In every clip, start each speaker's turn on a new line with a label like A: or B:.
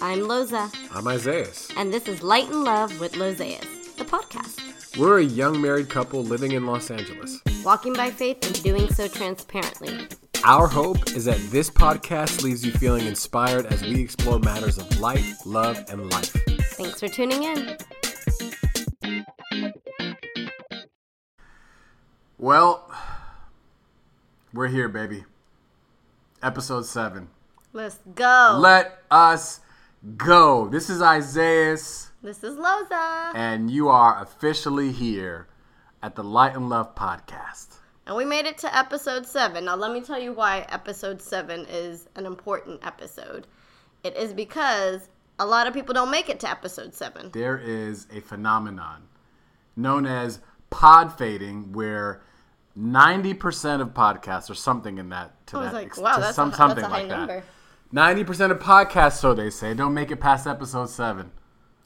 A: I'm Loza,
B: I'm Isaiah.
A: and this is Light and Love with Lozayas, the podcast.
B: We're a young married couple living in Los Angeles.
A: Walking by faith and doing so transparently.
B: Our hope is that this podcast leaves you feeling inspired as we explore matters of light, love, and life.
A: Thanks for tuning in.
B: Well, we're here, baby. Episode 7.
A: Let's go.
B: Let us go. This is Isaiah,
A: this is Loza.
B: and you are officially here at the Light and Love podcast.
A: And we made it to episode 7. Now, let me tell you why episode 7 is an important episode. It is because a lot of people don't make it to episode 7.
B: there is a phenomenon known as pod fading where 90% of podcasts or something in that to
A: I was
B: that
A: like, wow,
B: to
A: that's,
B: some,
A: a,
B: something
A: that's a high
B: like
A: number.
B: That 90% of podcasts so they say don't make it past episode 7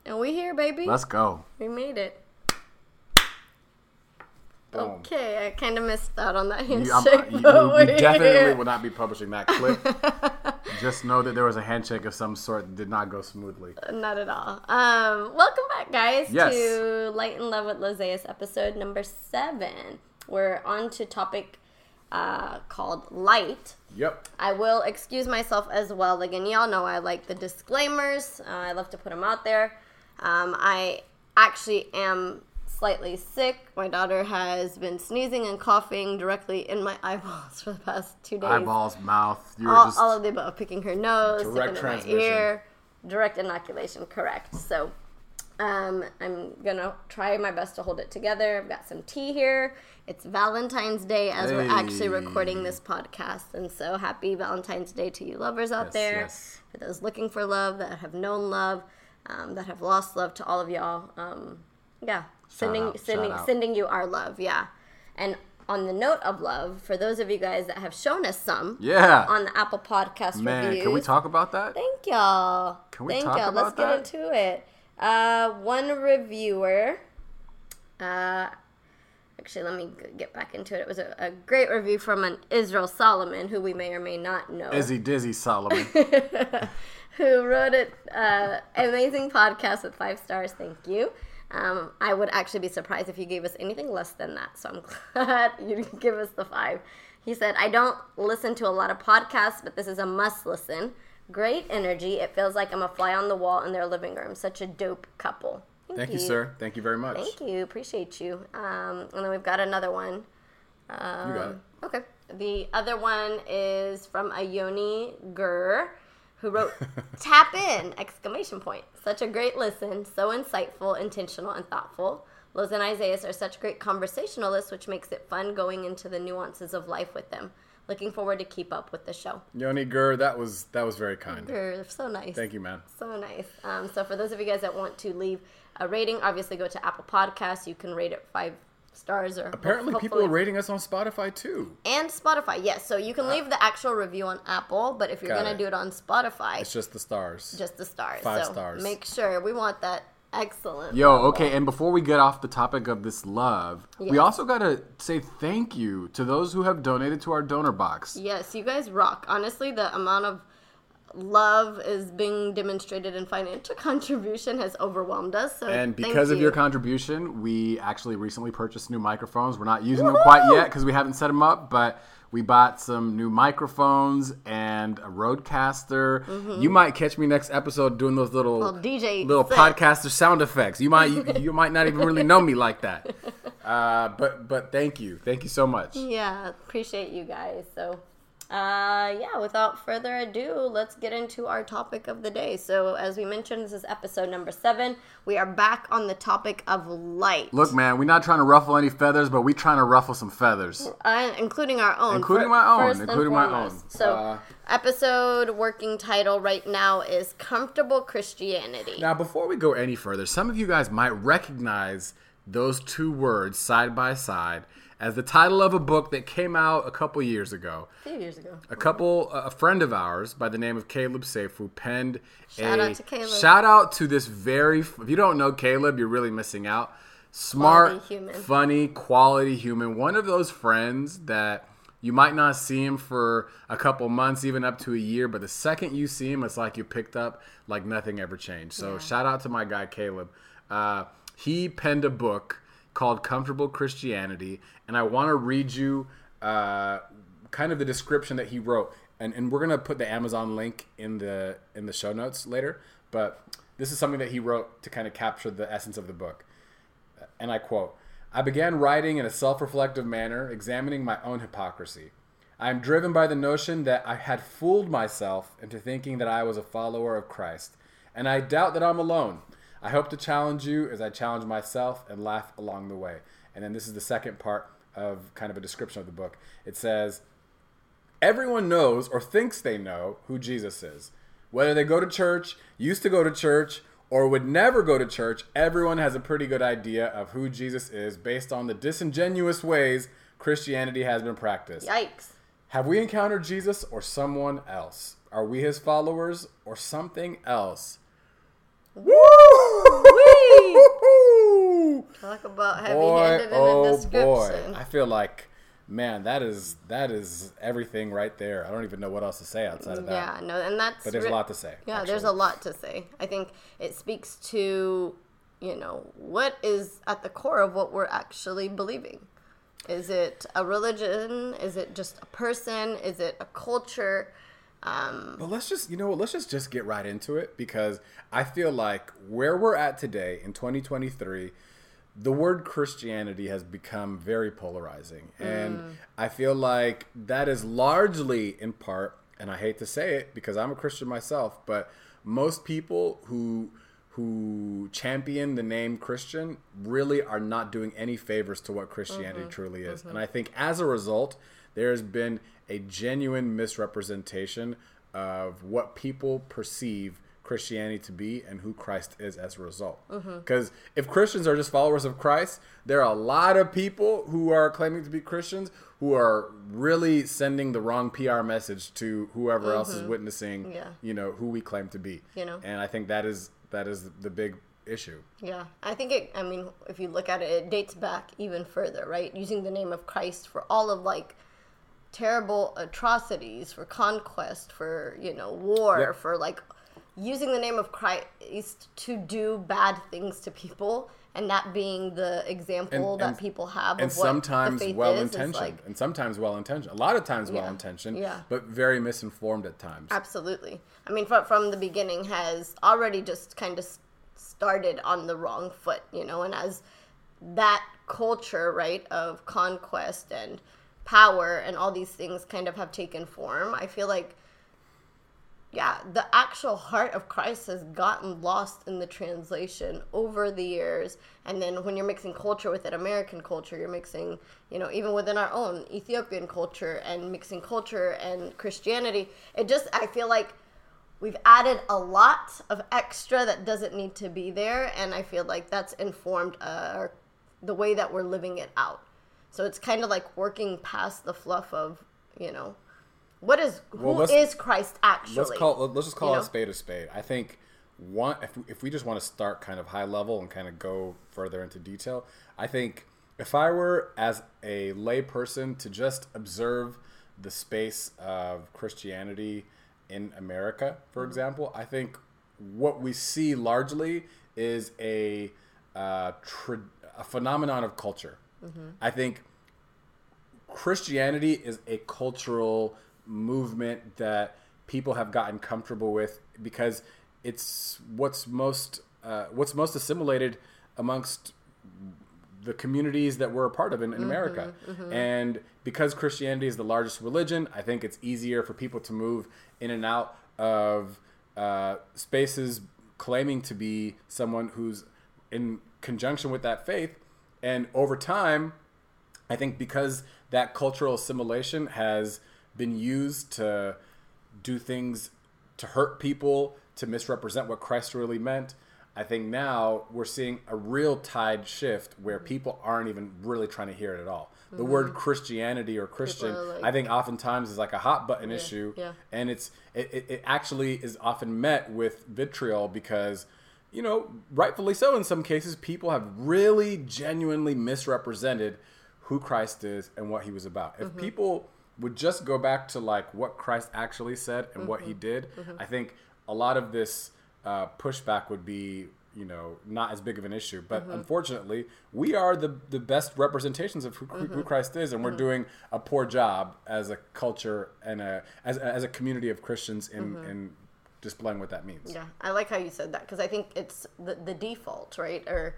A: And we here, baby.
B: let's go
A: we made it.
B: Boom.
A: Okay, I kind of missed out on that handshake.
B: You- we definitely
A: here.
B: will not be publishing that clip just know that there was a handshake of some sort that did not go smoothly
A: Not at all. Um, welcome back, guys,
B: Yes.
A: to Light and Love with Lozayas, episode number seven. We're on to topic uh, called light.
B: yep
A: I will excuse myself as well. Again, y'all know I like the disclaimers. Uh, I love to put them out there. Um, I actually am slightly sick. My daughter has been sneezing and coughing directly in my eyeballs for the past two days.
B: eyeballs mouth
A: all, all of the above, picking her nose,
B: Direct
A: sticking in my
B: transmission.
A: ear, direct inoculation, correct. So, um, I'm gonna try my best to hold it together. I've got some tea here. It's Valentine's Day as we're actually recording this podcast, and so happy Valentine's Day to you lovers out
B: Yes,
A: there.
B: yes.
A: For those looking for love, that have known love, um, that have lost love, to all of y'all. Um, yeah, sending
B: out,
A: sending sending you our love. Yeah, and on the note of love, for those of you guys that have shown us some
B: yeah
A: on the Apple Podcast
B: man
A: reviews.
B: can we talk about that
A: Thank y'all.
B: Can we
A: Thank
B: talk
A: y'all. Let's
B: about
A: get into it. Uh, one reviewer. Uh, actually, let me get back into it. It was a, a great review from an Israel Solomon, who we may or may not know,
B: Izzy Dizzy Solomon
A: who wrote it. Uh, amazing podcast with five stars. Thank you. Um, I would actually be surprised if you gave us anything less than that. So I'm glad you didn't give us the five. He said, I don't listen to a lot of podcasts, but this is a must listen. Great energy. It feels like I'm a fly on the wall in their living room. Such a dope couple.
B: Thank you sir thank you very much
A: Thank you. Appreciate you. Um, and then we've got another one. Um,
B: you got it
A: Okay. The other one is from Yoni Gur, who wrote "Tap in!" exclamation point. Such a great listen, so insightful, intentional, and thoughtful. Loz and Isaiah are such great conversationalists, which makes it fun going into the nuances of life with them. Looking forward to keep up with the show.
B: Yoni Gur, that was that was very kind.
A: You're so nice.
B: Thank you, man.
A: So nice. Um, so for those of you guys that want to leave a rating, obviously go to Apple Podcasts. You can rate it five stars or
B: Apparently, people are rating us on Spotify too.
A: and Spotify. Yes, so you can ah. leave the actual review on Apple, but if you're
B: Got
A: gonna
B: it.
A: do it on Spotify,
B: It's just the stars.
A: just the stars.
B: Five
A: so
B: stars.
A: Make sure we want that excellent.
B: Yo,
A: level.
B: okay, and before we get off the topic of this love, we also gotta say thank you to those who have donated to our donor box.
A: Yes, you guys rock. Honestly, the amount of love is being demonstrated in financial contribution has overwhelmed us. So
B: And because of
A: you.
B: your contribution, we actually recently purchased new microphones. We're not using them quite yet because we haven't set them up, but we bought some new microphones and a RodeCaster. You might catch me next episode doing those little
A: Little DJ
B: little
A: set.
B: podcaster sound effects. You might you, you might not even really know me like that. Uh, but but thank you, thank you so much.
A: Yeah, appreciate you guys. So, uh, yeah, without further ado, let's get into our topic of the day. So, as we mentioned, this is episode number seven. We are back on the topic of light,
B: Look, man, we're not trying to ruffle any feathers, but we're trying to ruffle some feathers.
A: uh, including our own.
B: Including
A: fir-
B: my own, including my own.
A: So,
B: Uh,
A: episode working title right now is "Comfortable Christianity."
B: Now, before we go any further, some of you guys might recognize those two words side by side as the title of a book that came out a couple years ago.
A: A few years ago.
B: A couple, a friend of ours by the name of Caleb Seifu penned
A: Shout
B: a
A: out to Caleb.
B: shout out to this very. If you don't know Caleb, you're really missing out. Smart,
A: Quality
B: funny, quality human. One of those friends that You might not see him for a couple months, even up to a year, but the second you see him, it's like you picked up like nothing ever changed. So shout out to my guy Caleb. Uh, he penned a book called Comfortable Christianity, and I want to read you uh, kind of the description that he wrote. And, and we're gonna put the Amazon link in the in the show notes later. But this is something that he wrote to kind of capture the essence of the book. And I quote I began writing in a self reflective manner, examining my own hypocrisy. I am driven by the notion that I had fooled myself into thinking that I was a follower of Christ, and I doubt that I'm alone. I hope to challenge you as I challenge myself and laugh along the way. And then this is the second part of kind of a description of the book. It says, Everyone knows or thinks they know who Jesus is. Whether they go to church, used to go to church, or would never go to church, everyone has a pretty good idea of who Jesus is based on the disingenuous ways Christianity has been practiced.
A: Yikes.
B: Have we encountered Jesus or someone else? Are we his followers or something else? Woo!
A: Talk about heavy
B: Boy,
A: handed in a
B: oh boy. I feel like, man, that is that is everything right there. I don't even know what else to say outside of that.
A: Yeah, no, and that's
B: But there's a lot to say.
A: Yeah, there's a lot to say. I think it speaks to, you know, what is at the core of what we're actually believing. Is it a religion? Is it just a person? Is it a culture? Um,
B: But let's just, you know what, let's just just get right into it because I feel like where we're at today in 2023, the word Christianity has become very polarizing. Hmm. And I feel like that is largely in part, and I hate to say it because I'm a Christian myself, but most people who who champion the name Christian really are not doing any favors to what Christianity mm-hmm. truly is. Mm-hmm. And I think as a result, there has been a genuine misrepresentation of what people perceive Christianity to be and who Christ is as a result. Mm-hmm. Because if Christians are just followers of Christ, there are a lot of people who are claiming to be Christians who are really sending the wrong PR message to whoever else is mm-hmm. witnessing,
A: Yeah.
B: you know, who we claim to be.
A: You know.
B: and I think that is that is the big issue.
A: Yeah, I think it. I mean, if you look at it, it dates back even further, right? Using the name of Christ for all of like terrible atrocities, for conquest, for you know war, for like using the name of Christ to do bad things to people, and that being the example
B: And-
A: that
B: and-
A: people have
B: and
A: of what
B: sometimes well
A: is, is
B: intentioned,
A: like
B: and sometimes well intentioned. A lot of times well intentioned,
A: Yeah.
B: but very misinformed at times.
A: Absolutely. I mean, from, from the beginning has already just kind of started on the wrong foot, you know, and as that culture, right, of conquest and power and all these things kind of have taken form, I feel like, yeah, the actual heart of Christ has gotten lost in the translation over the years. And then when you're mixing culture with it, American culture, you're mixing, you know, even within our own Ethiopian culture and mixing culture and Christianity, it just, I feel like we've added a lot of extra that doesn't need to be there. And I feel like that's informed uh, the way that we're living it out. So it's kind of like working past the fluff of, you know, what is
B: Well,
A: who
B: let's-
A: is Christ actually?
B: let's call let's just call
A: You
B: a spade a spade. I think one if we, if we just want to start kind of high level and kind of go further into detail, I think if I were as a layperson to just observe the space of Christianity in America, for
A: Mm-hmm.
B: example, I think what we see largely is a uh, tra- a phenomenon of culture.
A: Mm-hmm.
B: I think Christianity is a cultural movement that people have gotten comfortable with because it's what's most uh, what's most assimilated amongst the communities that we're a part of in, in America. And because Christianity is the largest religion, I think it's easier for people to move in and out of uh, spaces claiming to be someone who's in conjunction with that faith. And over time, I think because that cultural assimilation has been used to do things to hurt people, to misrepresent what Christ really meant, I think now we're seeing a real tide shift where mm-hmm. people aren't even really trying to hear it at all. The mm-hmm. word Christianity or Christian,
A: like-
B: I think oftentimes is like a hot button issue,
A: yeah.
B: and it's it, it, it actually is often met with vitriol because you know rightfully so in some cases people have really genuinely misrepresented who christ is and what he was about. If mm-hmm. people would just go back to like what Christ actually said and what he mm-hmm. did, mm-hmm. I think a lot of this uh, pushback would be you know not as big of an issue. But unfortunately we are the the best representations of who, who christ is and we're doing a poor job as a culture and a as, as a community of christians in in displaying what that means
A: Yeah, I like how you said that because I think it's the, the default, right? Or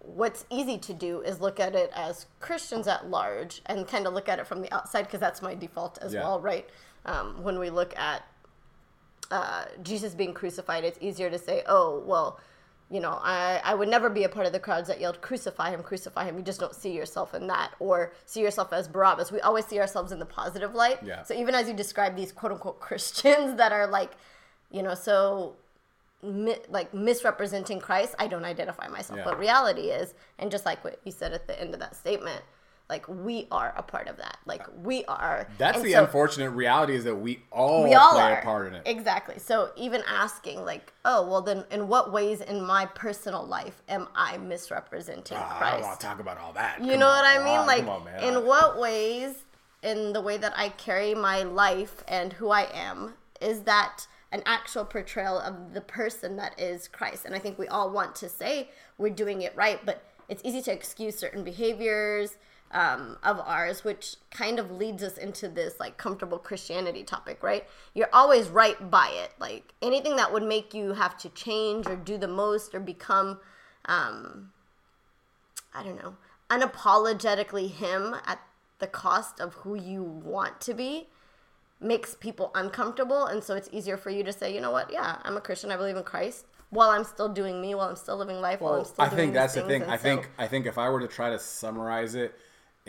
A: what's easy to do is look at it as Christians at large and kind of look at it from the outside because that's my default as
B: Yeah.
A: well, right? Um, when we look at uh, Jesus being crucified, it's easier to say, oh, well, you know, I, I would never be a part of the crowds that yelled, crucify him, crucify him. You just don't see yourself in that or see yourself as Barabbas. We always see ourselves in the positive light.
B: Yeah.
A: So even as you describe these quote unquote Christians that are like, you know, so mi- like misrepresenting Christ, I don't identify myself.
B: Yeah.
A: But reality is, and just like what you said at the end of that statement, like we are a part of that. Like we are.
B: that's
A: And
B: the
A: so-
B: unfortunate reality is that we all,
A: we all
B: play
A: are.
B: a part in it.
A: Exactly. So even asking like oh well then in what ways in my personal life am i misrepresenting
B: Ah, i
A: christ
B: don't want to talk about all that.
A: You
B: Come
A: know
B: on,
A: what i mean?
B: On,
A: like
B: on,
A: in what ways in the way that i carry my life and who i am is that an actual portrayal of the person that is christ? And i think we all want to say we're doing it right but it's easy to excuse certain behaviors um, of ours, which kind of leads us into this like comfortable Christianity topic, right? You're always right by it. Like anything that would make you have to change or do the most or become, um, I don't know, unapologetically him at the cost of who you want to be makes people uncomfortable. And so it's easier for you to say, you know what? Yeah, I'm a Christian. I believe in Christ while I'm still doing me, while I'm still living life, while I'm still
B: I think that's the thing. I
A: so-
B: think I think if I were to try to summarize it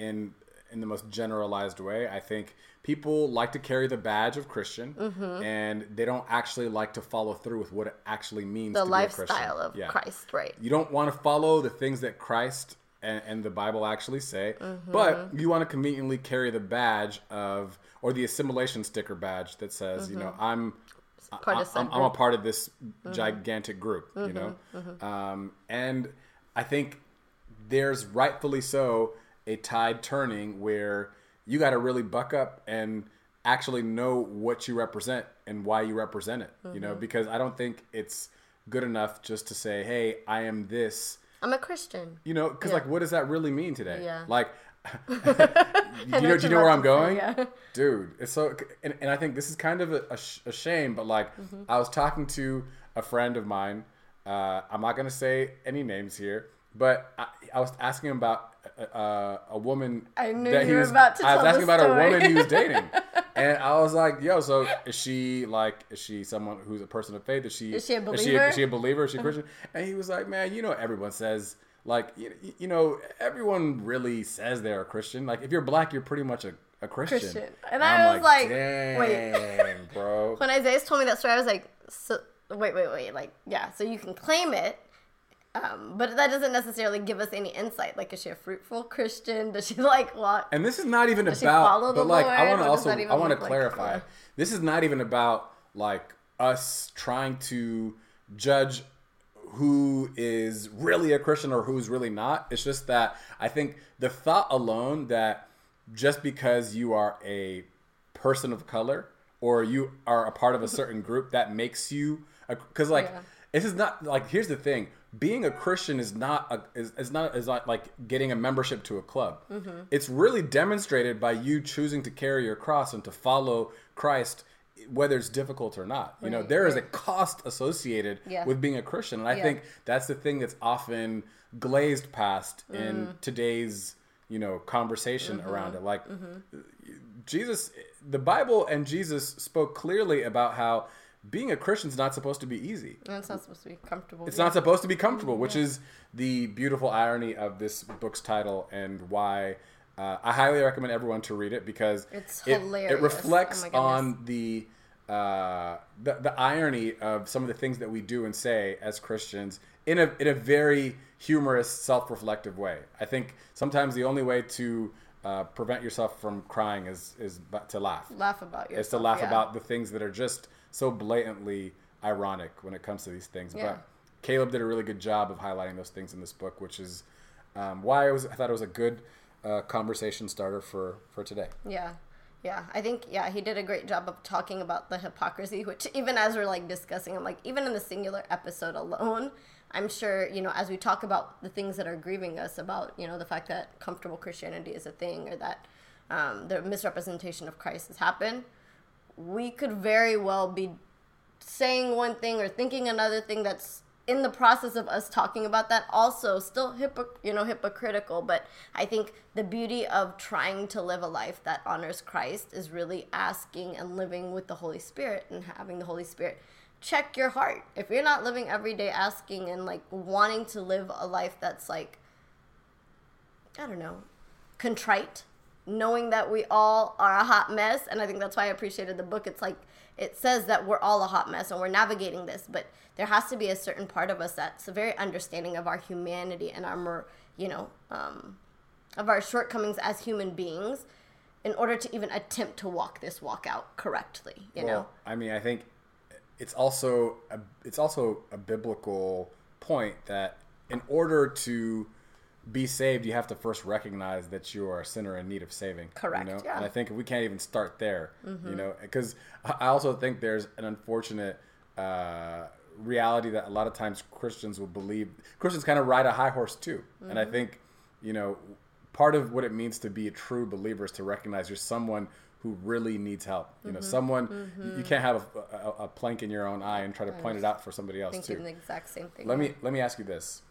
B: in in the most generalized way, I think people like to carry the badge of Christian,
A: Mm-hmm.
B: and they don't actually like to follow through with what it actually means
A: the
B: to be a Christian.
A: lifestyle of
B: Yeah.
A: Christ, right?
B: You don't want to follow the things that Christ and, and the Bible actually say,
A: Mm-hmm.
B: but you want to conveniently carry the badge of or the assimilation sticker badge that says, you know, I'm
A: Mm-hmm.
B: I'm. I'm a part of this gigantic group, you know, um, and I think there's rightfully so a tide turning where you got to really buck up and actually know what you represent and why you represent it, you know, because I don't think it's good enough just to say, hey, I am this.
A: I'm a Christian.
B: You know, because
A: Yeah.
B: like, what does that really mean today?
A: Yeah.
B: Like, do you know, do you know where I'm
A: say,
B: going,
A: yeah.
B: dude? It's so, and, and I think this is kind of a, a, sh- a shame, but like,
A: Mm-hmm.
B: I was talking to a friend of mine. Uh, I'm not gonna say any names here, but I, I was asking him about uh, a woman.
A: I knew
B: that
A: you
B: he
A: were
B: was,
A: about to
B: I was
A: tell
B: asking about a woman he was dating, and I was like, "Yo, so is she like, is she someone who's a person of faith? Is she
A: Is she a
B: Is she,
A: believer?
B: is she a believer? Is she a Christian?" And he was like, "Man, you know, everyone says." Like you, you know, everyone really says they're a Christian. Like if you're black, you're pretty much a, a Christian.
A: Christian. And
B: I'm
A: I was like,
B: dang,
A: wait.
B: bro.
A: When Isaiah told me that story, I was like, so, wait, wait, wait. Like, yeah, so you can claim it, um, but that doesn't necessarily give us any insight. Like, is she a fruitful Christian? Does she like what?
B: And this is not even about, but like I
A: Lord?
B: want to also I want to
A: like?
B: clarify.
A: Yeah.
B: This is not even about like us trying to judge who is really a Christian or who's really not. It's just that I think the thought alone that just because you are a person of color or you are a part of a certain group that makes you because like
A: Yeah.
B: this is not like here's the thing being a christian is not a, is, is not is not like getting a membership to a club
A: Mm-hmm.
B: it's really demonstrated by you choosing to carry your cross and to follow christ whether it's difficult or not you know
A: Right,
B: there is a cost associated
A: Yeah.
B: with being a christian and i
A: Yeah.
B: think that's the thing that's often glazed past
A: Mm.
B: in today's you know conversation
A: Mm-hmm.
B: around it like Jesus, the Bible and Jesus spoke clearly about how being a Christian is not supposed to be easy.
A: And it's not supposed to be comfortable.
B: It's not supposed to be comfortable, which is the beautiful irony of this book's title and why uh, I highly recommend everyone to read it because
A: It's
B: it,
A: hilarious.
B: it reflects
A: Oh
B: on the, uh, the the irony of some of the things that we do and say as Christians in a in a very humorous, self-reflective way. I think sometimes the only way to uh, prevent yourself from crying is is to laugh
A: laugh about yourself.
B: is to laugh
A: yeah.
B: about the things that are just so blatantly ironic when it comes to these things.
A: Yeah.
B: But Caleb did a really good job of highlighting those things in this book, which is um, why I was I thought it was a good uh, conversation starter for for today.
A: Yeah. Yeah, I think yeah he did a great job of talking about the hypocrisy, which even as we're like discussing, I'm like even in the singular episode alone, I'm sure you know as we talk about the things that are grieving us about you know the fact that comfortable Christianity is a thing or that um, the misrepresentation of Christ has happened, we could very well be saying one thing or thinking another thing that's in the process of us talking about that. Also still hypo- you know hypocritical but i think the beauty of trying to live a life that honors christ is really asking and living with the holy spirit and having the holy spirit check your heart. If you're not living every day asking and like wanting to live a life that's like i don't know contrite knowing that we all are a hot mess and i think that's why i appreciated the book. It's like it says that we're all a hot mess and we're navigating this but there has to be a certain part of us that's a very understanding of our humanity and our you know um, of our shortcomings as human beings in order to even attempt to walk this walk out correctly you well, know?
B: I mean i think it's also a, it's also a biblical point that in order to be saved, you have to first recognize that you are a sinner in need of saving.
A: Correct.
B: You know?
A: Yeah.
B: And I think we can't even start there, mm-hmm. you know, because I also think there's an unfortunate uh, reality that a lot of times Christians will believe. Christians kind of ride a high horse too, mm-hmm. and I mm-hmm. think, you know, part of what it means to be a true believer is to recognize you're someone who really needs help. You know, mm-hmm. someone mm-hmm. you can't have a, a, a, plank in your own eye and try to point it out for somebody else too.
A: the exact same thing.
B: Let me let me ask you this: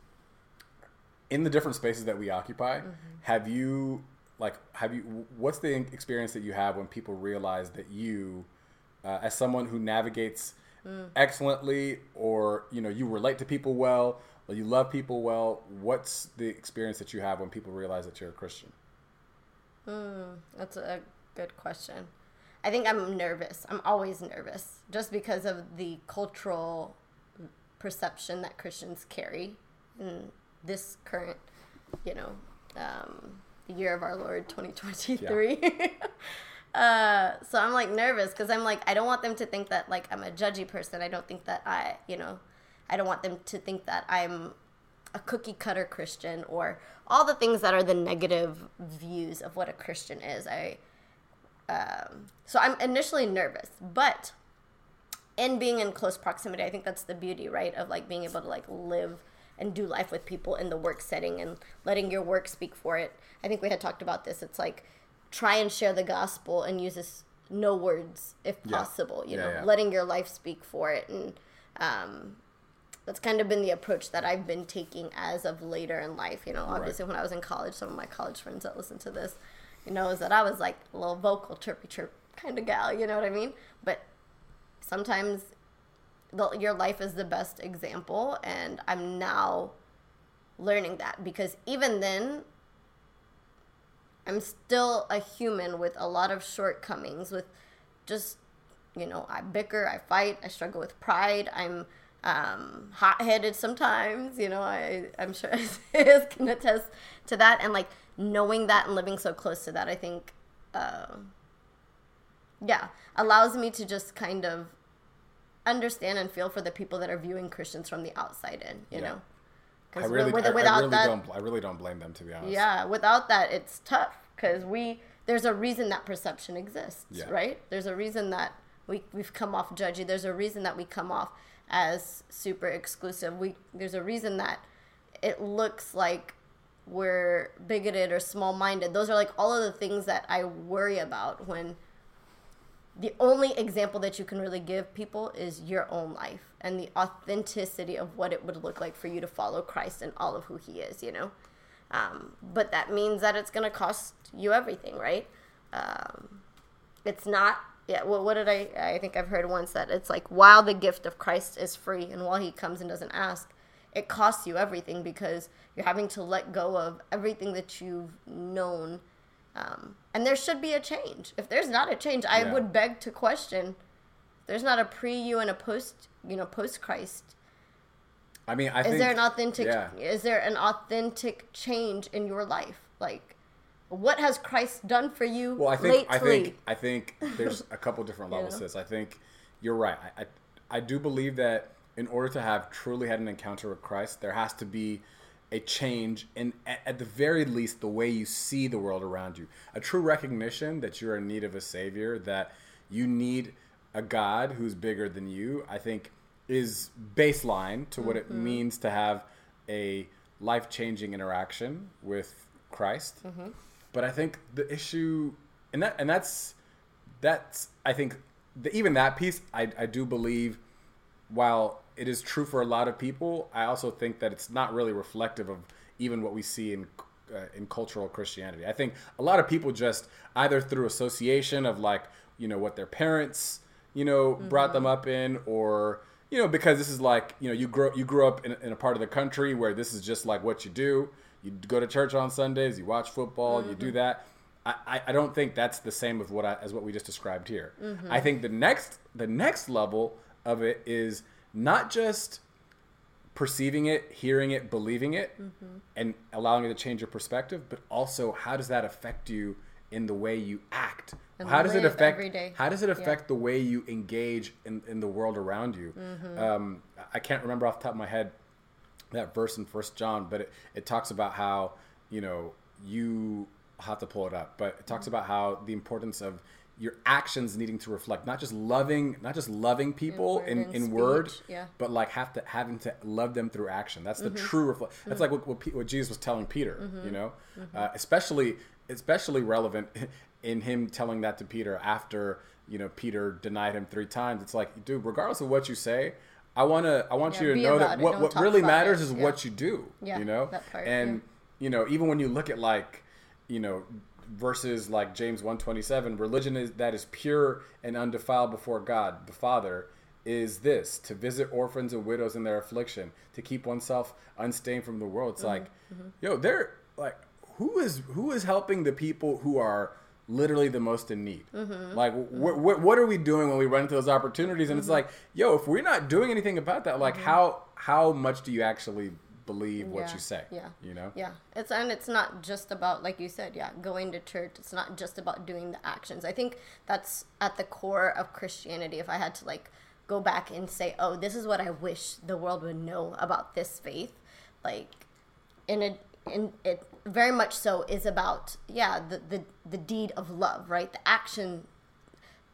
B: in the different spaces that we occupy, mm-hmm. have you like have you what's the experience that you have when people realize that you, uh, as someone who navigates mm. excellently, or you know you relate to people well, or you love people well, what's the experience that you have when people realize that you're a Christian?
A: Mm, that's a good question. I think I'm nervous. I'm always nervous just because of the cultural perception that Christians carry in this current, you know, um, year of our Lord 2023. Yeah. uh, so I'm like nervous because I'm like, I don't want them to think that like I'm a judgy person. I don't think that I, you know, I don't want them to think that I'm a cookie cutter Christian or all the things that are the negative views of what a Christian is. I, um, so I'm initially nervous, but in being in close proximity, I think that's the beauty, right, of like being able to like live and do life with people in the work setting and letting your work speak for it. I think we had talked about this. It's like try and share the gospel and use this no words if possible. Yeah. You know, yeah. letting your life speak for it, and um, that's kind of been the approach that I've been taking as of later in life. You know, obviously right. when I was in college, some of my college friends that listen to this, you know, is that I was like a little vocal, chirpy chirp kind of gal. You know what I mean? But sometimes the, your life is the best example and i'm now learning that because even then i'm still a human with a lot of shortcomings with just you know i bicker i fight i struggle with pride i'm um, hot-headed sometimes you know I, i'm sure is can attest to that and like knowing that and living so close to that i think uh, yeah allows me to just kind of understand and feel for the people that are viewing Christians from the outside in, you yeah. know?
B: I really, with, I, without I really that, don't, I really don't blame them to be honest.
A: Yeah, without that, it's tough because we there's a reason that perception exists, yeah. right? There's a reason that we we've come off judgy. There's a reason that we come off as super exclusive. We there's a reason that it looks like we're bigoted or small-minded. Those are like all of the things that I worry about when the only example that you can really give people is your own life and the authenticity of what it would look like for you to follow Christ and all of who He is, you know? Um, but that means that it's going to cost you everything, right? Um, it's not, yeah, well, what did I, I think I've heard once that it's like while the gift of Christ is free and while He comes and doesn't ask, it costs you everything because you're having to let go of everything that you've known um, and there should be a change. If there's not a change, I yeah. would beg to question. There's not a pre you and a post, you know, post Christ.
B: I mean, I
A: is
B: think,
A: there an authentic? Yeah. Is there an authentic change in your life? Like, what has Christ done for you?
B: Well, I think lately? I think I think there's a couple different levels to this. I think you're right. I, I I do believe that in order to have truly had an encounter with Christ, there has to be a change in at the very least the way you see the world around you. A true recognition that you're in need of a savior that you need a god who's bigger than you i think is baseline to what it mm-hmm. means to have a life-changing interaction with christ. Mm-hmm. But i think the issue and that and that's that's i think the, even that piece I, I do believe while it is true for a lot of people, I also think that it's not really reflective of even what we see in uh, in cultural Christianity. I think a lot of people just either through association of like you know what their parents you know brought them mm-hmm. up in, or you know because this is like you know you grow you grew up in, in a part of the country where this is just like what you do. You go to church on Sundays, you watch football, you do mm-hmm. that. I, I- don't think that's the same with what I, as what we just described here. Mm-hmm. I think the next the next level of it is not just perceiving it, hearing it, believing it, and allowing it to change your perspective, but also how does that affect you in the way you act?
A: And
B: how does it affect how does it affect the way you engage in, in the world around you?
A: Mm-hmm.
B: Um, I can't remember off the top of my head that verse in First John, but it, it talks about how you know you have to pull it up, but it talks
A: Mm-hmm.
B: about how the importance of your actions needing to reflect not just loving not just loving people
A: word
B: in, in word
A: yeah.
B: but like have to having to love them through action that's
A: Mm-hmm.
B: the true reflect that's like what, what, what jesus was telling peter you know
A: Mm-hmm.
B: uh, especially especially relevant in him telling that to peter after you know peter denied him three times it's like dude regardless of what you say i want to i want
A: Yeah,
B: you to know that
A: it.
B: what,
A: Don't
B: what really matters
A: it.
B: is
A: Yeah.
B: what you do
A: Yeah,
B: you know and you know even when you look at like you know verses like james 127 religion is that is pure and undefiled before god the father is this to visit orphans and widows in their affliction to keep oneself unstained from the world. It's mm-hmm. like mm-hmm. yo they're like who is who is helping the people who are literally the most in need? Mm-hmm. Like wh- wh- what are we doing when we run into those opportunities? And it's like yo if we're not doing anything about that like how how much do you actually believe what
A: Yeah,
B: you say
A: yeah.
B: you know
A: Yeah, it's and it's not just about like you said, yeah, going to church. It's not just about doing the actions. I think that's at the core of Christianity. If I had to like go back and say, oh, this is what I wish the world would know about this faith, like in a in it very much so is about yeah the the the deed of love, right? The action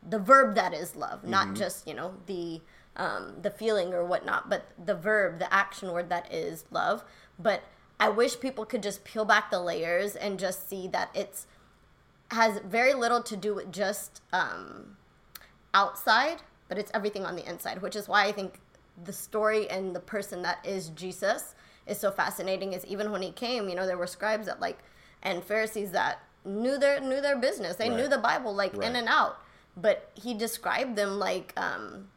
A: the verb that is love, not mm-hmm. just you know the um, the feeling or whatnot, but the verb, the action word that is love. But I wish people could just peel back the layers and just see that it's has very little to do with just um, outside, but it's everything on the inside, which is why I think the story and the person that is Jesus is so fascinating. Is even when he came, you know, there were scribes that like and Pharisees that knew their knew their business. They knew the Bible like
B: Right.
A: in and out, but he described them like um,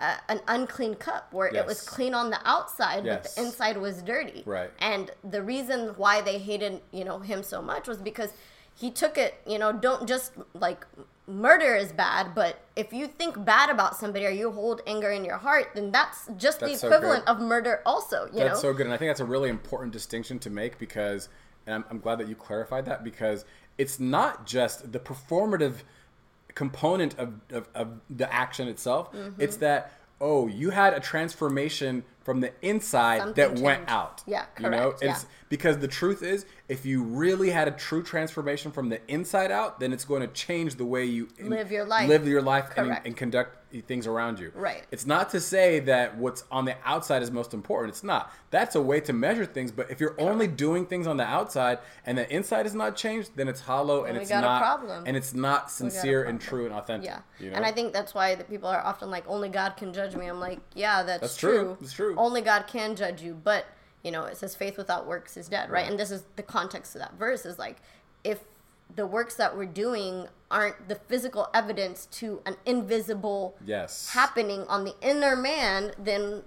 A: a, an unclean cup where it was clean on the outside, but the inside was dirty.
B: Right.
A: And the reason why they hated, you know, him so much was because he took it, you know, don't just like murder is bad, but if you think bad about somebody or you hold anger in your heart, then that's just
B: That's
A: the equivalent
B: good.
A: of murder also, you
B: That's
A: know?
B: so good, and I think that's a really important distinction to make because, and I'm, I'm glad that you clarified that because it's not just the performative component of, of, of the action itself.
A: Mm-hmm.
B: It's that oh, you had a transformation from the inside
A: Something
B: that went out.
A: Yeah,
B: you know,
A: correct, yeah.
B: it's because the truth is, if you really had a true transformation from the inside out, then it's going to change the way you
A: Live your life.
B: live your life, and,
A: Correct.
B: and conduct things around you.
A: Right.
B: It's not to say that what's on the outside is most important. It's not. That's a way to measure things. But if you're only doing things on the outside and the inside is not changed, then it's hollow and
A: we
B: it's not and it's not sincere and true and authentic.
A: Yeah.
B: You know?
A: And I think that's why the people are often like, only God can judge me. I'm like, yeah, that's,
B: That's true.
A: true.
B: That's true.
A: Only God can judge you. But, you know, it says faith without works is dead, right?
B: Right.
A: And this is the context of that verse is like, if the works that we're doing aren't the physical evidence to an invisible
B: yes.
A: happening on the inner man, then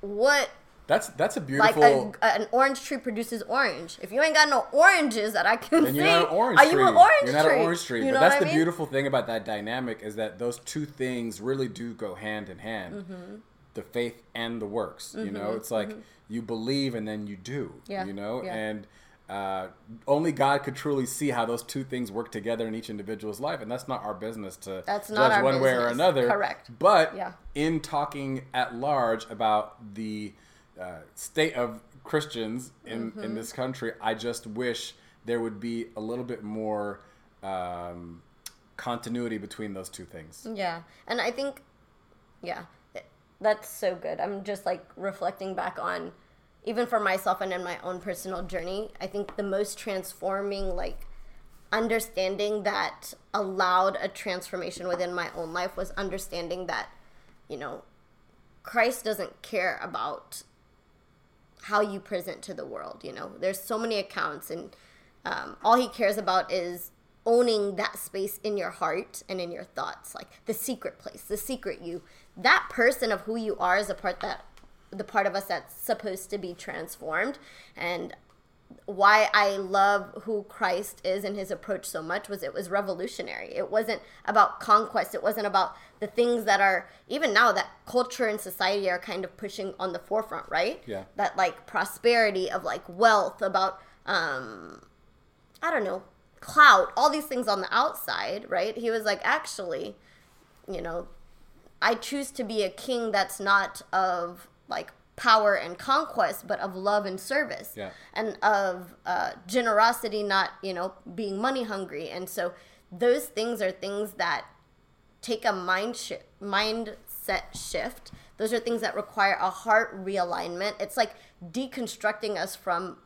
A: what
B: That's that's a
A: like
B: beautiful.
A: a, an orange tree produces orange. If you ain't got no oranges that I can
B: then
A: see,
B: you're not an orange
A: are
B: tree.
A: you an orange
B: You're not
A: tree?
B: an orange tree.
A: You
B: but
A: know
B: that's the
A: mean?
B: beautiful thing about that dynamic is that those two things really do go hand in hand.
A: Mm-hmm.
B: The faith and the works. You know, it's like you believe and then you do.
A: Yeah,
B: You know,
A: yeah.
B: and uh, only God could truly see how those two things work together in each individual's life, and that's not our business to
A: That's
B: judge one way or another.
A: Correct.
B: But
A: Yeah.
B: in talking at large about the uh, state of Christians in in this country, I just wish there would be a little bit more um, continuity between those two things.
A: Yeah. And I think, yeah, that's so good. I'm just like reflecting back on, even for myself and in my own personal journey, I think the most transforming, like, understanding that allowed a transformation within my own life was understanding that, you know, Christ doesn't care about how you present to the world. You know, there's so many accounts, and um, all he cares about is owning that space in your heart and in your thoughts, like the secret place, the secret you. That person of who you are is a part that the part of us that's supposed to be transformed, and why I love who Christ is and his approach so much was it was revolutionary. It wasn't about conquest. It wasn't about the things that are even now that culture and society are kind of pushing on the forefront, right?
B: Yeah.
A: That like prosperity of like wealth, about um I don't know, clout, all these things on the outside, right? He was like actually, you know, I choose to be a king that's not of like power and conquest, but of love and service,
B: Yeah.
A: and of uh, generosity, not you know being money hungry. And so those things are things that take a mind shi- mindset shift. Those are things that require a heart realignment. It's like deconstructing us from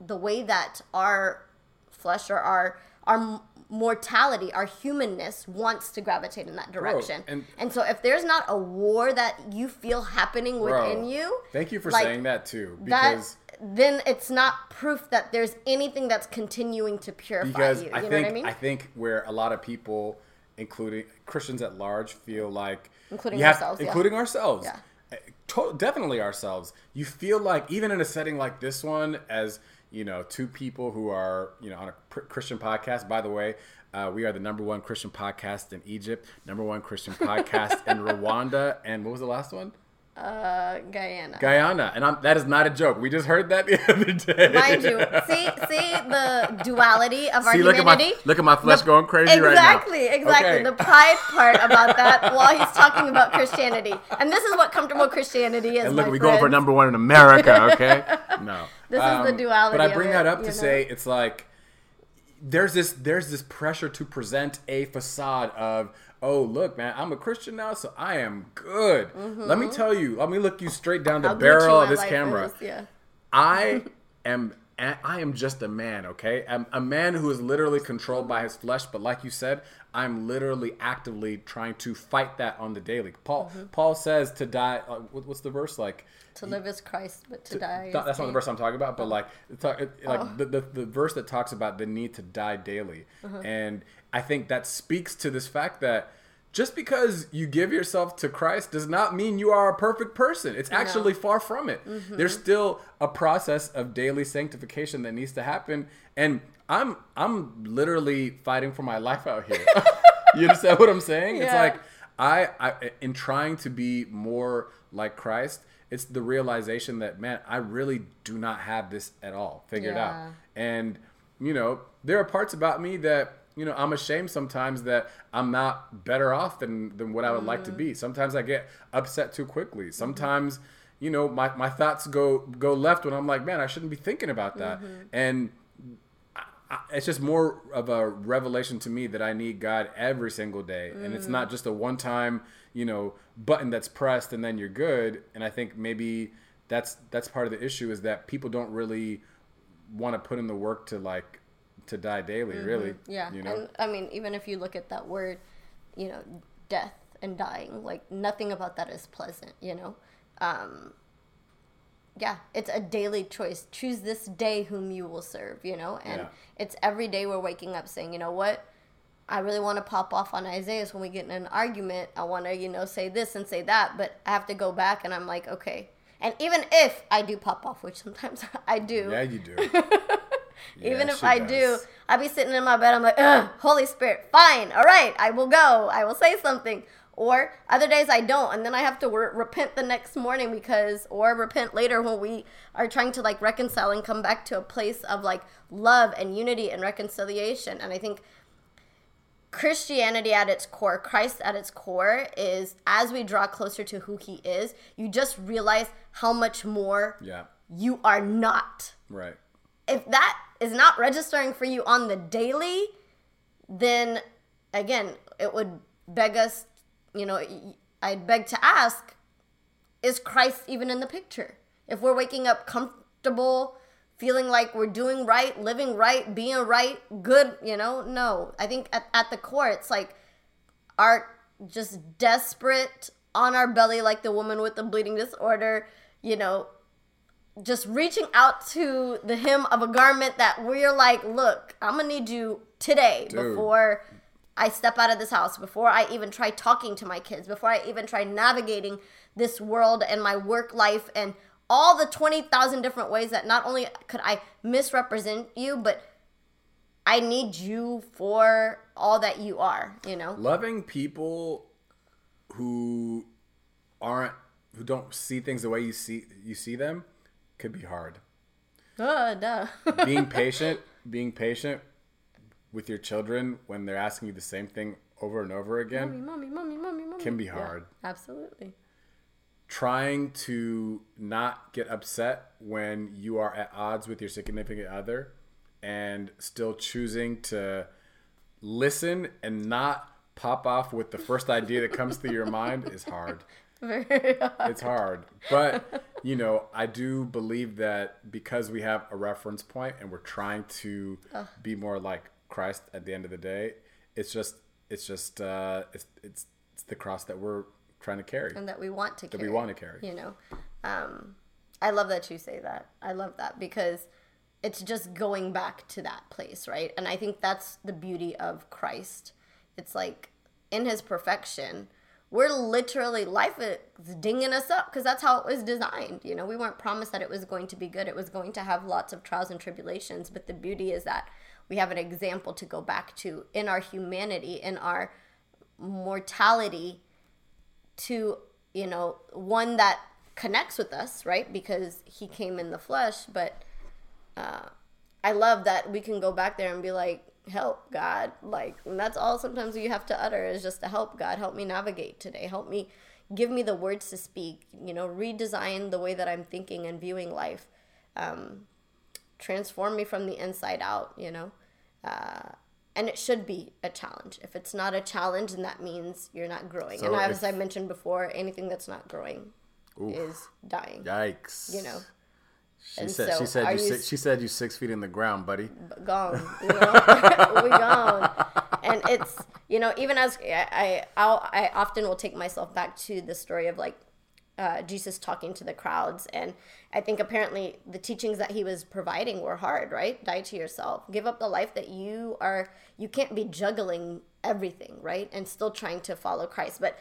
A: the way that our flesh or our our mortality, our humanness wants to gravitate in that direction.
B: and-
A: and, so if there's not a war that you feel happening within
B: Bro,
A: you,
B: Thank you for
A: like,
B: saying that too,
A: that
B: because
A: then it's not proof that there's anything that's continuing to purify
B: because
A: you. You
B: I
A: know
B: think
A: what I mean?
B: I think where a lot of people, including Christians at large, feel like
A: Including
B: you have-
A: ourselves, yeah.
B: including ourselves,
A: Yeah.
B: Uh, to- definitely ourselves. You feel like even in a setting like this one, as you know, two people who are you know on a Christian podcast. By the way. Uh, we are the number one Christian podcast in Egypt, number one Christian podcast in Rwanda, and what was the last one?
A: Uh, Guyana.
B: Guyana. And I'm, that is not a joke. We just heard that the other day.
A: Mind you, see, see the duality of our
B: See, look at my
A: humanity.
B: look at my flesh
A: The-
B: going crazy right now.
A: Exactly, exactly.
B: Okay.
A: The pride part about that while he's talking about Christianity, and this is what comfortable Christianity is.
B: And look,
A: my
B: we going for number one in America, okay? No.
A: This is the duality
B: But I bring
A: it,
B: that up to
A: know?
B: say it's like there's this there's this pressure to present a facade of oh look man I'm a Christian now so I am good. Let me tell you, let me look you straight down the
A: Mm-hmm. Gucci
B: barrel of this camera.
A: Yeah.
B: I am I am just a man, okay? I'm a man who is literally controlled by his flesh, but like you said, I'm literally actively trying to fight that on the daily. Paul
A: Mm-hmm.
B: Paul says to die. Uh, what's the verse like?
A: To live is Christ, but to die.
B: Th- that's not the verse I'm talking about, but like, it- like
A: Oh.
B: the, the the verse that talks about the need to die daily, and I think that speaks to this fact that just because you give yourself to Christ does not mean you are a perfect person. It's actually far from it. Mm-hmm. There's still a process of daily sanctification that needs to happen, and I'm I'm literally fighting for my life out here. you understand what I'm saying? It's like I, I in trying to be more like Christ, it's the realization that man, I really do not have this at all figured
A: Yeah.
B: out. And you know, there are parts about me that you know I'm ashamed sometimes that I'm not better off than than what I would like to be. Mm. Sometimes I get upset too quickly. Mm-hmm. Sometimes you know my, my thoughts go go left when I'm like, man, I shouldn't be thinking about that. Mm-hmm. And I- it's just more of a revelation to me that I need God every single day, and it's not mm. just a one-time, you know, button that's pressed and then you're good. And I think maybe that's that's part of the issue is that people don't really want to put in the work to like to die daily, really.
A: Yeah,
B: you know.
A: and I mean, even if you look at that word, you know, death and dying, like nothing about that is pleasant. You know, um, yeah, it's a daily choice. Choose this day whom you will serve. You know, and
B: Yeah.
A: it's every day we're waking up saying, you know what. I really want to pop off on Isaiah when we get in an argument. I want to, you know, say this and say that, but I have to go back and I'm like, okay. And even if I do pop off, which sometimes I do,
B: yeah, you do.
A: even if I
B: does.
A: do, I'll be sitting in my bed. I'm like, Ugh, Holy Spirit, fine, all right, I will go. I will say something. Or other days I don't, and then I have to re- repent the next morning because, or repent later when we are trying to like reconcile and come back to a place of like love and unity and reconciliation. And I think Christianity at its core, Christ at its core, is as we draw closer to who he is, you just realize how much more
B: Yeah.
A: you are not.
B: Right.
A: If that is not registering for you on the daily, then again, it would beg us, you know, I'd beg to ask, is Christ even in the picture? If we're waking up comfortable, feeling like we're doing right, living right, being right, good, you know, no. I think at, at the core, it's like our just desperate on our belly, like the woman with the bleeding disorder, you know, just reaching out to the hem of a garment that we're like, look, I'm gonna need you today
B: Dude.
A: before I step out of this house, before I even try talking to my kids, before I even try navigating this world and my work life and all the 20,000 different ways that not only could I misrepresent you, but I need you for all that you are, you know?
B: Loving people who aren't who don't see things the way you see you see them could be hard.
A: Uh, duh.
B: Being patient, being patient with your children when they're asking you the same thing over and over again,
A: mommy, mommy, mommy, mommy.
B: Can be hard.
A: absolutely.
B: trying to not get upset when you are at odds with your significant other and still choosing to listen and not pop off with the first idea that comes through your mind is hard.
A: Very hard.
B: It's hard. But, you know, I do believe that because we have a reference point and we're trying to be more like Christ at the end of the day, it's just it's just uh it's it's it's the cross that we're trying to carry.
A: and that we want to carry.
B: we want to carry.
A: You know, um, I love that you say that. I love that because it's just going back to that place, right? And I think that's the beauty of Christ. It's like in His perfection, we're literally life is dinging us up because that's how it was designed. You know, we weren't promised that it was going to be good. It was going to have lots of trials and tribulations. But the beauty is that we have an example to go back to in our humanity, in our mortality to you know one that connects with us right because he came in the flesh but uh, i love that we can go back there and be like help god. Like and that's all sometimes you have to utter is just to help god. Help me navigate today. Help me give me the words to speak you know redesign the way that i'm thinking and viewing life. Um, transform me from the inside out you know? Uh, and it should be a challenge. If it's not a challenge then that means you're not growing.
B: So
A: and as
B: if-
A: i mentioned before anything that's not growing is dying
B: Yikes!
A: you know
B: she
A: and
B: said
A: so
B: she said you, six,
A: s-
B: she said you six feet in the ground, buddy.
A: gone. You know? we gone. And it's you know even as I I, I'll, I often will take myself back to the story of like uh, Jesus talking to the crowds, and I think apparently the teachings that he was providing were hard. Right? Die to yourself. Give up the life that you are. You can't be juggling everything, right? And still trying to follow Christ, but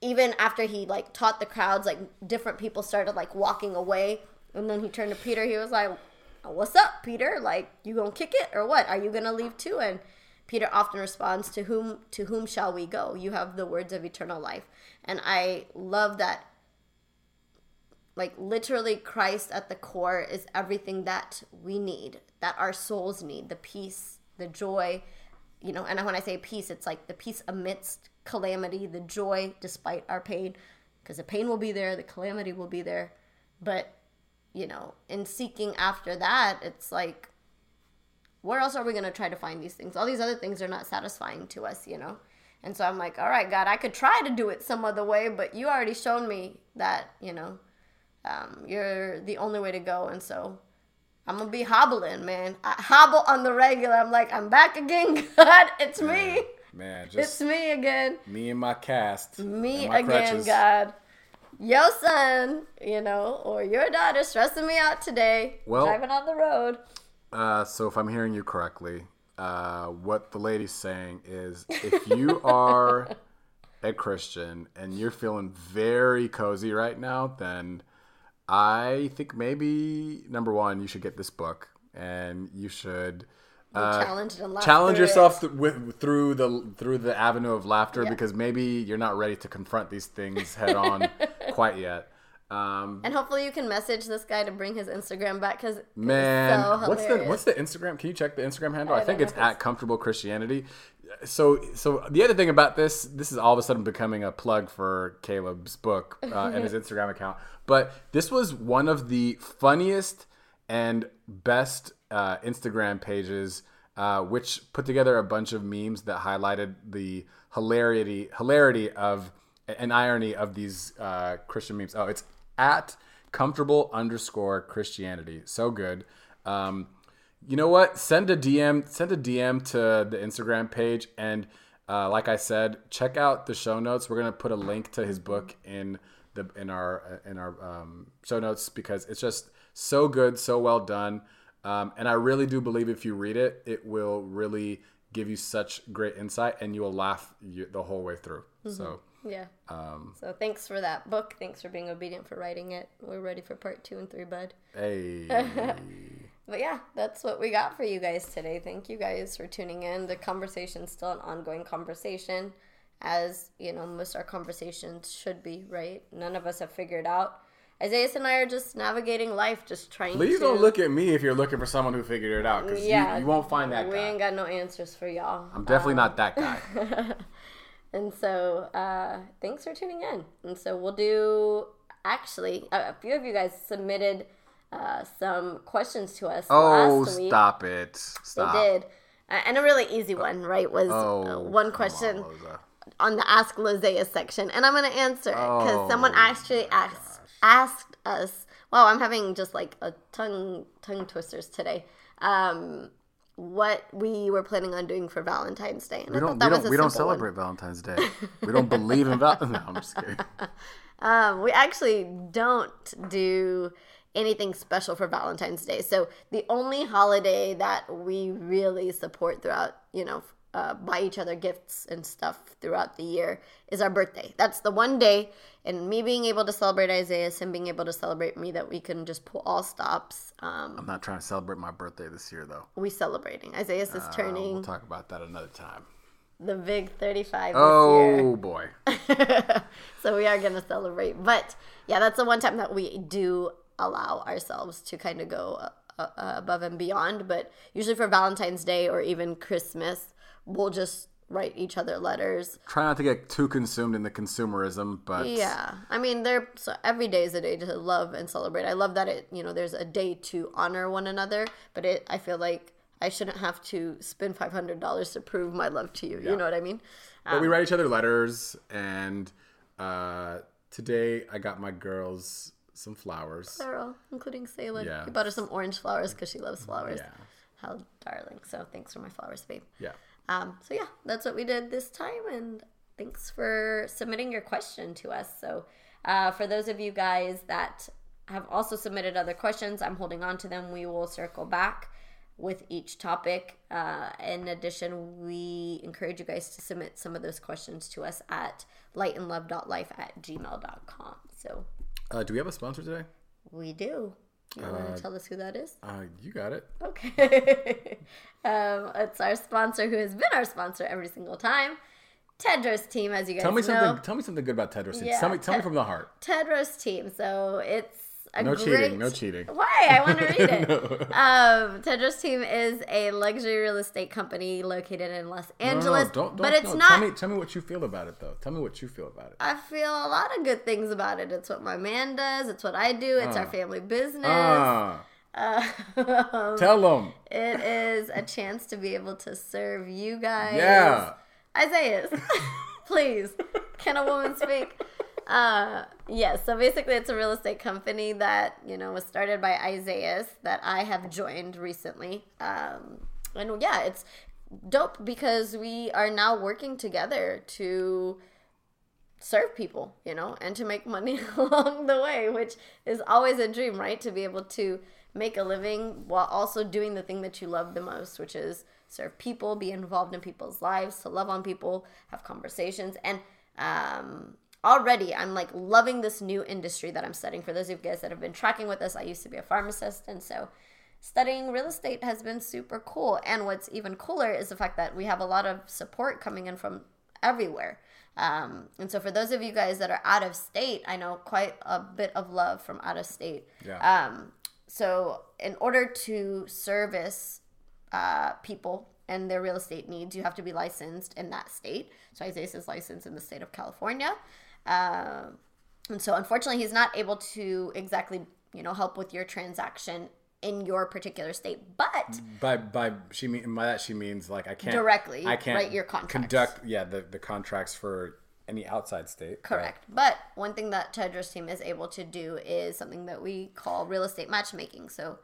A: even after he like taught the crowds like different people started like walking away and then he turned to peter. He was like oh, what's up peter? Like you gonna kick it or what? Are you gonna leave too? And peter often responds to whom to whom shall we go? You have the words of eternal life. And i love that like literally christ at the core is everything that we need that our souls need the peace the joy you know and when i say peace it's like the peace amidst calamity the joy despite our pain because the pain will be there the calamity will be there. But you know in seeking after that it's like where else are we going to try to find these things? All these other things are not satisfying to us you know? And so i'm like all right god i could try to do it some other way but you already shown me that you know um, you're the only way to go. And so i'm gonna be hobbling man. I hobble on the regular. I'm like i'm back again god. It's me.
B: Man,
A: it's me again.
B: me and my cast.
A: me
B: and my
A: again,
B: crutches.
A: God. Your son, you know, or your daughter stressing me out today,
B: Well-
A: driving on the road.
B: Uh, so if I'm hearing you correctly, uh, what the lady's saying is, if you are a Christian and you're feeling very cozy right now, then I think maybe number one, you should get this book and you should uh,
A: challenged and laugh
B: challenge yourself th- with, through the through the avenue of laughter
A: Yeah.
B: because maybe you're not ready to confront these things head on quite yet. Um,
A: And hopefully you can message this guy to bring his Instagram back because
B: Man,
A: so
B: what's the what's the Instagram? Can you check the Instagram handle? I,
A: I
B: think it's at Comfortable Christianity. so so the other thing about this, this is all of a sudden becoming a plug for Caleb's book uh, and his Instagram account. But this was one of the funniest and best uh, Instagram pages, uh, which put together a bunch of memes that highlighted the hilarity hilarity of an irony of these uh, Christian memes. Oh, it's at comfortable underscore Christianity. So good. Um, you know what? Send a DM. Send a DM to the Instagram page, and uh, like I said, check out the show notes. We're gonna put a link to his book in the in our in our um, show notes because it's just so good, so well done. Um, and I really do believe if you read it, it will really give you such great insight, and you will laugh the whole way through. Mm-hmm. So
A: yeah. Um, so thanks for that book. Thanks for being obedient for writing it. We're ready for part two and three, bud. Hey. but yeah, that's what we got for you guys today. Thank you guys for tuning in. The conversation's still an ongoing conversation, as you know, most our conversations should be. Right? None of us have figured out. Isaiah and I are just navigating life, just trying.
B: Please to... don't look at me if you're looking for someone who figured it out, because yeah, you, you, won't find that.
A: We
B: guy.
A: ain't got no answers for y'all.
B: I'm definitely um, not that guy.
A: And so, uh, thanks for tuning in. And so, we'll do actually, a, few of you guys submitted uh, some questions to us.
B: Oh, stop it. Stop.
A: They did. Uh, and a really easy one, right? Was oh, one question on, on, the Ask Lozayas section. And I'm going to answer it because oh, someone actually asked, asked us. Wow, I'm having just like a tongue tongue twisters today. Um, what we were planning on doing for Valentine's Day.
B: And we don't, we don't, we don't celebrate one. Valentine's Day. we don't believe in Valentine's No, I'm just kidding.
A: Um, we actually don't do anything special for Valentine's Day. So the only holiday that we really support throughout, you know, uh, buy each other gifts and stuff throughout the year is our birthday. That's the one day, and me being able to celebrate Isaiah and being able to celebrate me that we can just pull all stops. Um,
B: I'm not trying to celebrate my birthday this year though.
A: We celebrating. Isaiah is uh, turning.
B: We'll talk about that another time.
A: The big 35
B: Oh boy.
A: so we are gonna celebrate, but yeah, that's the one time that we do allow ourselves to kind of go. Uh, uh, above and beyond, but usually for Valentine's Day or even Christmas, we'll just write each other letters.
B: Try not to get too consumed in the consumerism, but
A: yeah, I mean, there. So every day is a day to love and celebrate. I love that it, you know, there's a day to honor one another, but it, I feel like I shouldn't have to spend five hundred dollars to prove my love to you. Yeah. You know what I mean?
B: But um, we write each other letters, and uh, today I got my girls some flowers.
A: Plural, including Salem. Yeah. You bought her some orange flowers because she loves flowers. Yeah. How darling. So thanks for my flowers, babe.
B: Yeah.
A: Um, so yeah, that's what we did this time, and thanks for submitting your question to us. So uh, for those of you guys that have also submitted other questions, I'm holding on to them. We will circle back with each topic. Uh, in addition, we encourage you guys to submit some of those questions to us at lightandlove.life at gmail.com. So,
B: uh, do we have a sponsor today?
A: We do. You uh, to tell us who that is?
B: Uh, you got it.
A: Okay. um, it's our sponsor who has been our sponsor every single time. Theodros team, as you guys
B: tell me
A: know.
B: something. Tell me something good about Theodros. Yeah, tell me, tell Ted, me from the heart.
A: Theodros team. So it's
B: no great... cheating. No cheating.
A: Why? I want to read it. no. um, Theodros Team is a luxury real estate company located in Los Angeles. No, don't, don't, but it's not.
B: Tell me, tell me what you feel about it, though. Tell me what you feel about it.
A: I feel a lot of good things about it. It's what my man does. It's what I do. It's uh, our family business. Uh,
B: uh, tell them.
A: It is a chance to be able to serve you guys. Yeah. Isaiah, please. Can a woman speak? Uh, yes. So basically, it's a real estate company that you know was started by Isaiah that I have joined recently. Um, and yeah, it's dope because we are now working together to serve people, you know, and to make money along the way, which is always a dream, right? To be able to make a living while also doing the thing that you love the most, which is serve people, be involved in people's lives, to love on people, have conversations, and um, already I'm like loving this new industry that I'm studying. For those of you guys that have been tracking with us, I used to be a pharmacist, and so studying real estate has been super cool. And what's even cooler is the fact that we have a lot of support coming in from everywhere. Um, and so for those of you guys that are out of state, I know quite a bit of love from out of state. Yeah. Um, so in order to service uh, people and their real estate needs, you have to be licensed in that state. So Isayas is licensed in the state of California. Uh, and so unfortunately, he's not able to exactly, you know, help with your transaction in your particular state. But
B: by by she mean by that she means like I can't
A: Directly
B: I can't
A: write your contracts.
B: conduct yeah the the contracts for any outside state.
A: Correct. But one thing that Theodros team is able to do is something that we call real estate matchmaking. So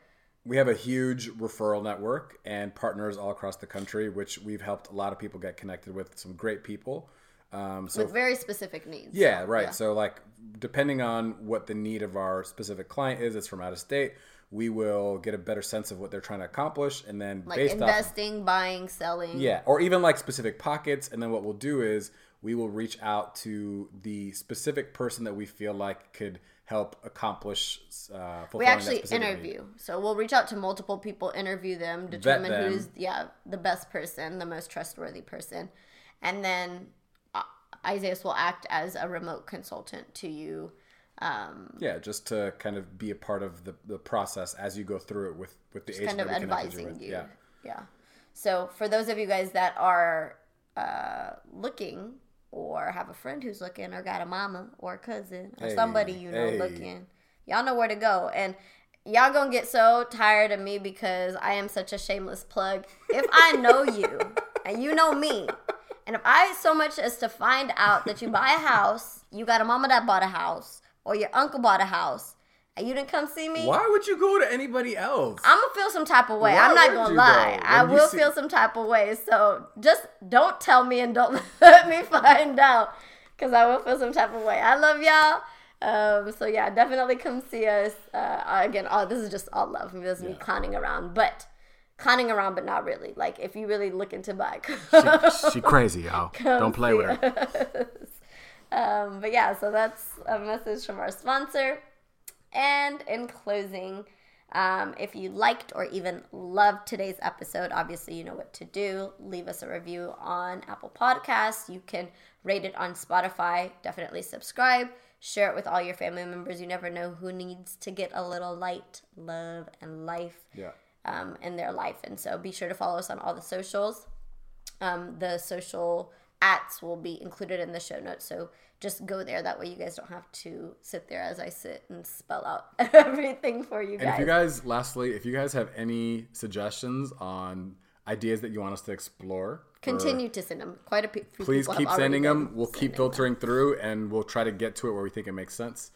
B: We have a huge referral network and partners all across the country, which we've helped a lot of people get connected with some great people. Um, so
A: with very specific needs.
B: Yeah, right. So like depending on what the need of our specific client is, it's from out of state, we will get a better sense of what they're trying to accomplish and then
A: Like
B: based off
A: investing, buying, selling.
B: yeah, or even like specific pockets and then what we'll do is we will reach out to the specific person that we feel like could help accomplish uh
A: We actually
B: specific need.
A: interview. So we'll reach out to multiple people, interview them, determine
B: them.
A: who's yeah, the best person, the most trustworthy person. And then Isaiah will act as a remote consultant to you. Um,
B: Yeah, just to kind of be a part of the, the process as you go through it with with the agent
A: kind of advising
B: with.
A: you.
B: Yeah.
A: Yeah. So for those of you guys that are uh, looking or have a friend who's looking or got a mama or a cousin or
B: Hey,
A: somebody you know
B: hey.
A: looking, y'all know where to go. And y'all gonna get so tired of me because I am such a shameless plug. If I know you and you know me, and if I so much as to find out that you buy a house, you got a mama that bought a house, or your uncle bought a house, and you didn't come see me,
B: Why would you go to anybody else?
A: I'm gonna feel some type of way.
B: Why
A: I'm not gonna lie. I will
B: see-
A: feel some type of way. So just don't tell me and don't let me find out, because I will feel some type of way. I love y'all. Um, so yeah, definitely come see us. Uh, again, all this is just all love. This is me clowning around, but clowning around, but not really. Like if you really looking to buy,
B: she crazy, y'all. Don't play with her.
A: Um, but yeah, so that's a message from our sponsor. And in closing, um, if you liked or even loved today's episode, obviously you know what to do. Leave us a review on Apple Podcasts. You can rate it on Spotify. Definitely subscribe. Share it with all your family members. You never know who needs to get a little light, love, and life
B: Yeah.
A: Um, in their life. And so be sure to follow us on all the socials. Um, the social ats will be included in the show notes. So just go there. That way you guys don't have to sit there as I sit and spell out everything for you guys.
B: And if you guys, lastly, if you guys have any suggestions on ideas that you want us to explore,
A: Continue to send them. Quite a few
B: please keep sending them. We'll keep
A: sending
B: filtering through, and we'll try to get to it where we think it makes sense.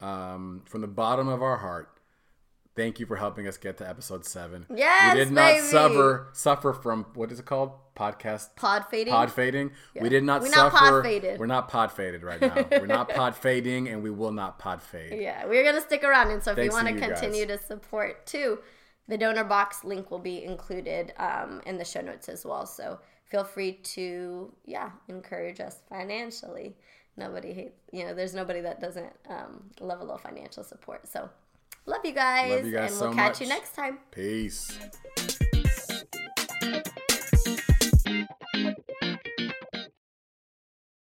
B: Um, from the bottom of our heart, thank you for helping us get to episode seven.
A: Yes,
B: we did not
A: baby.
B: suffer suffer from what is it called? Podcast
A: Pod fading.
B: pod fading. We did not
A: We're not
B: suffer.
A: pod faded.
B: We're not pod faded right now. We're not pod fading, and we will not pod fade.
A: Yeah, we're gonna stick around, and so if
B: Thanks
A: you want to
B: you guys.
A: continue to support too, the Donorbox link will be included um, in the show notes as well. So feel free to yeah encourage us financially. Nobody hates you know. There's nobody that doesn't um, love a little financial support. So love you guys,
B: Love you guys
A: and
B: so
A: we'll catch you next time.
B: Peace.